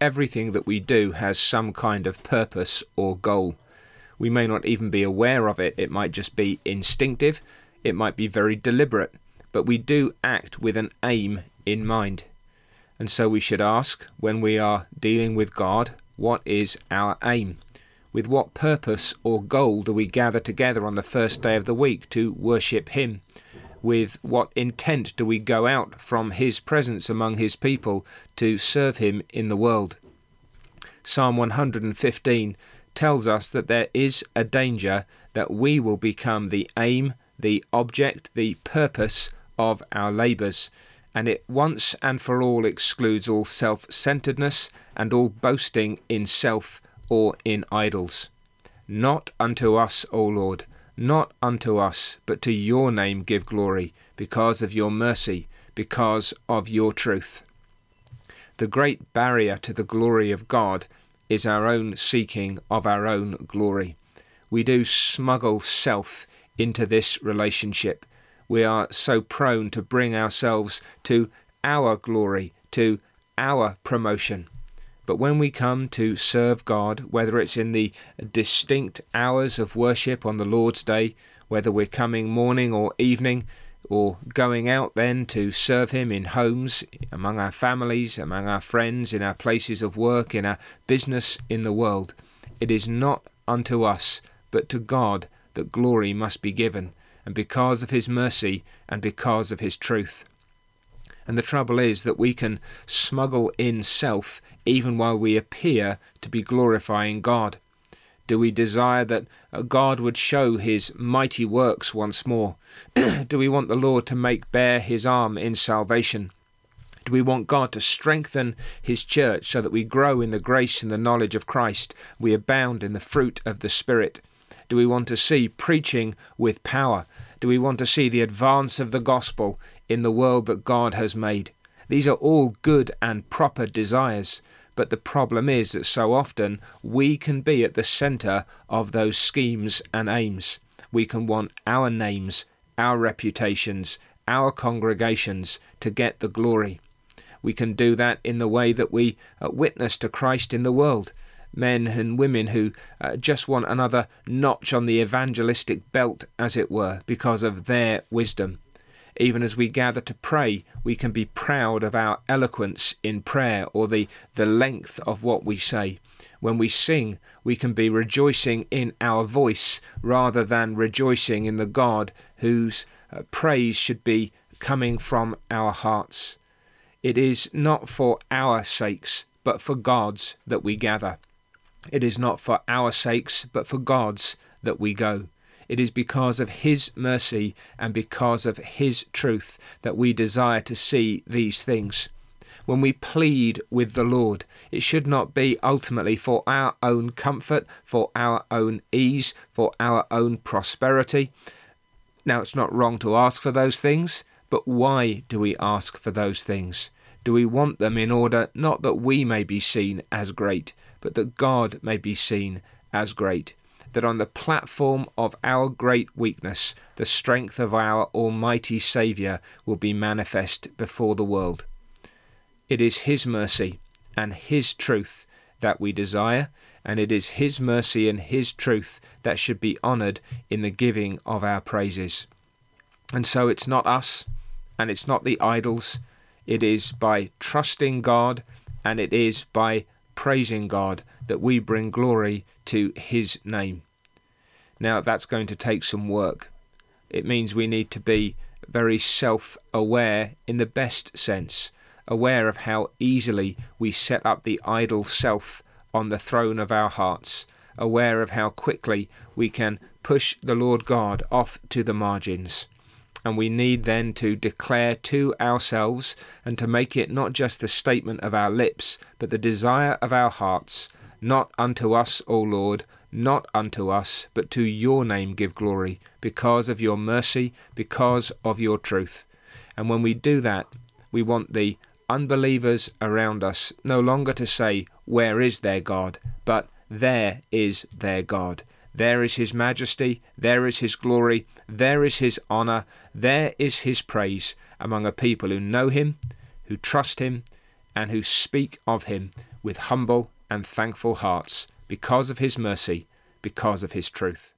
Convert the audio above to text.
everything that we do has some kind of purpose or goal. We may not even be aware of it, it might just be instinctive, it might be very deliberate, but we do act with an aim in mind. And so we should ask, when we are dealing with God, what is our aim? With what purpose or goal do we gather together on the first day of the week to worship Him? With what intent do we go out from His presence among His people to serve Him in the world? Psalm 115 tells us that there is a danger that we will become the aim, the object, the purpose of our labours, and it once and for all excludes all self centeredness and all boasting in self or in idols. Not unto us, O Lord, not unto us, but to your name give glory, because of your mercy, because of your truth. The great barrier to the glory of God is our own seeking of our own glory. We do smuggle self into this relationship. We are so prone to bring ourselves to our glory, to our promotion. But when we come to serve God, whether it's in the distinct hours of worship on the Lord's Day, whether we're coming morning or evening, or going out then to serve Him in homes, among our families, among our friends, in our places of work, in our business in the world. It is not unto us, but to God that glory must be given, and because of His mercy and because of His truth. And the trouble is that we can smuggle in self even while we appear to be glorifying God. Do we desire that uh, God would show his mighty works once more? Do we want the Lord to make bare his arm in salvation? Do we want God to strengthen his church so that we grow in the grace and the knowledge of Christ? We abound in the fruit of the Spirit. Do we want to see preaching with power? Do we want to see the advance of the gospel in the world that God has made? These are all good and proper desires. But the problem is that so often we can be at the centre of those schemes and aims. We can want our names, our reputations, our congregations to get the glory. We can do that in the way that we uh, witness to Christ in the world. Men and women who uh, just want another notch on the evangelistic belt, as it were, because of their wisdom. Even as we gather to pray, we can be proud of our eloquence in prayer or the, the length of what we say. When we sing, we can be rejoicing in our voice rather than rejoicing in the God whose uh, praise should be coming from our hearts. It is not for our sakes, but for God's that we gather. It is not for our sakes, but for God's that we go. It is because of His mercy and because of His truth that we desire to see these things. When we plead with the Lord, it should not be ultimately for our own comfort, for our own ease, for our own prosperity. Now, it's not wrong to ask for those things, but why do we ask for those things? Do we want them in order not that we may be seen as great, but that God may be seen as great? That on the platform of our great weakness, the strength of our Almighty Saviour will be manifest before the world. It is His mercy and His truth that we desire, and it is His mercy and His truth that should be honoured in the giving of our praises. And so it's not us, and it's not the idols, it is by trusting God, and it is by praising God that we bring glory to His name. Now, that's going to take some work. It means we need to be very self aware in the best sense, aware of how easily we set up the idol self on the throne of our hearts, aware of how quickly we can push the Lord God off to the margins. And we need then to declare to ourselves and to make it not just the statement of our lips, but the desire of our hearts, not unto us, O Lord, not unto us, but to your name give glory, because of your mercy, because of your truth. And when we do that, we want the unbelievers around us no longer to say, Where is their God? but There is their God. There is his majesty, there is his glory, there is his honour, there is his praise among a people who know him, who trust him, and who speak of him with humble and thankful hearts because of his mercy, because of his truth.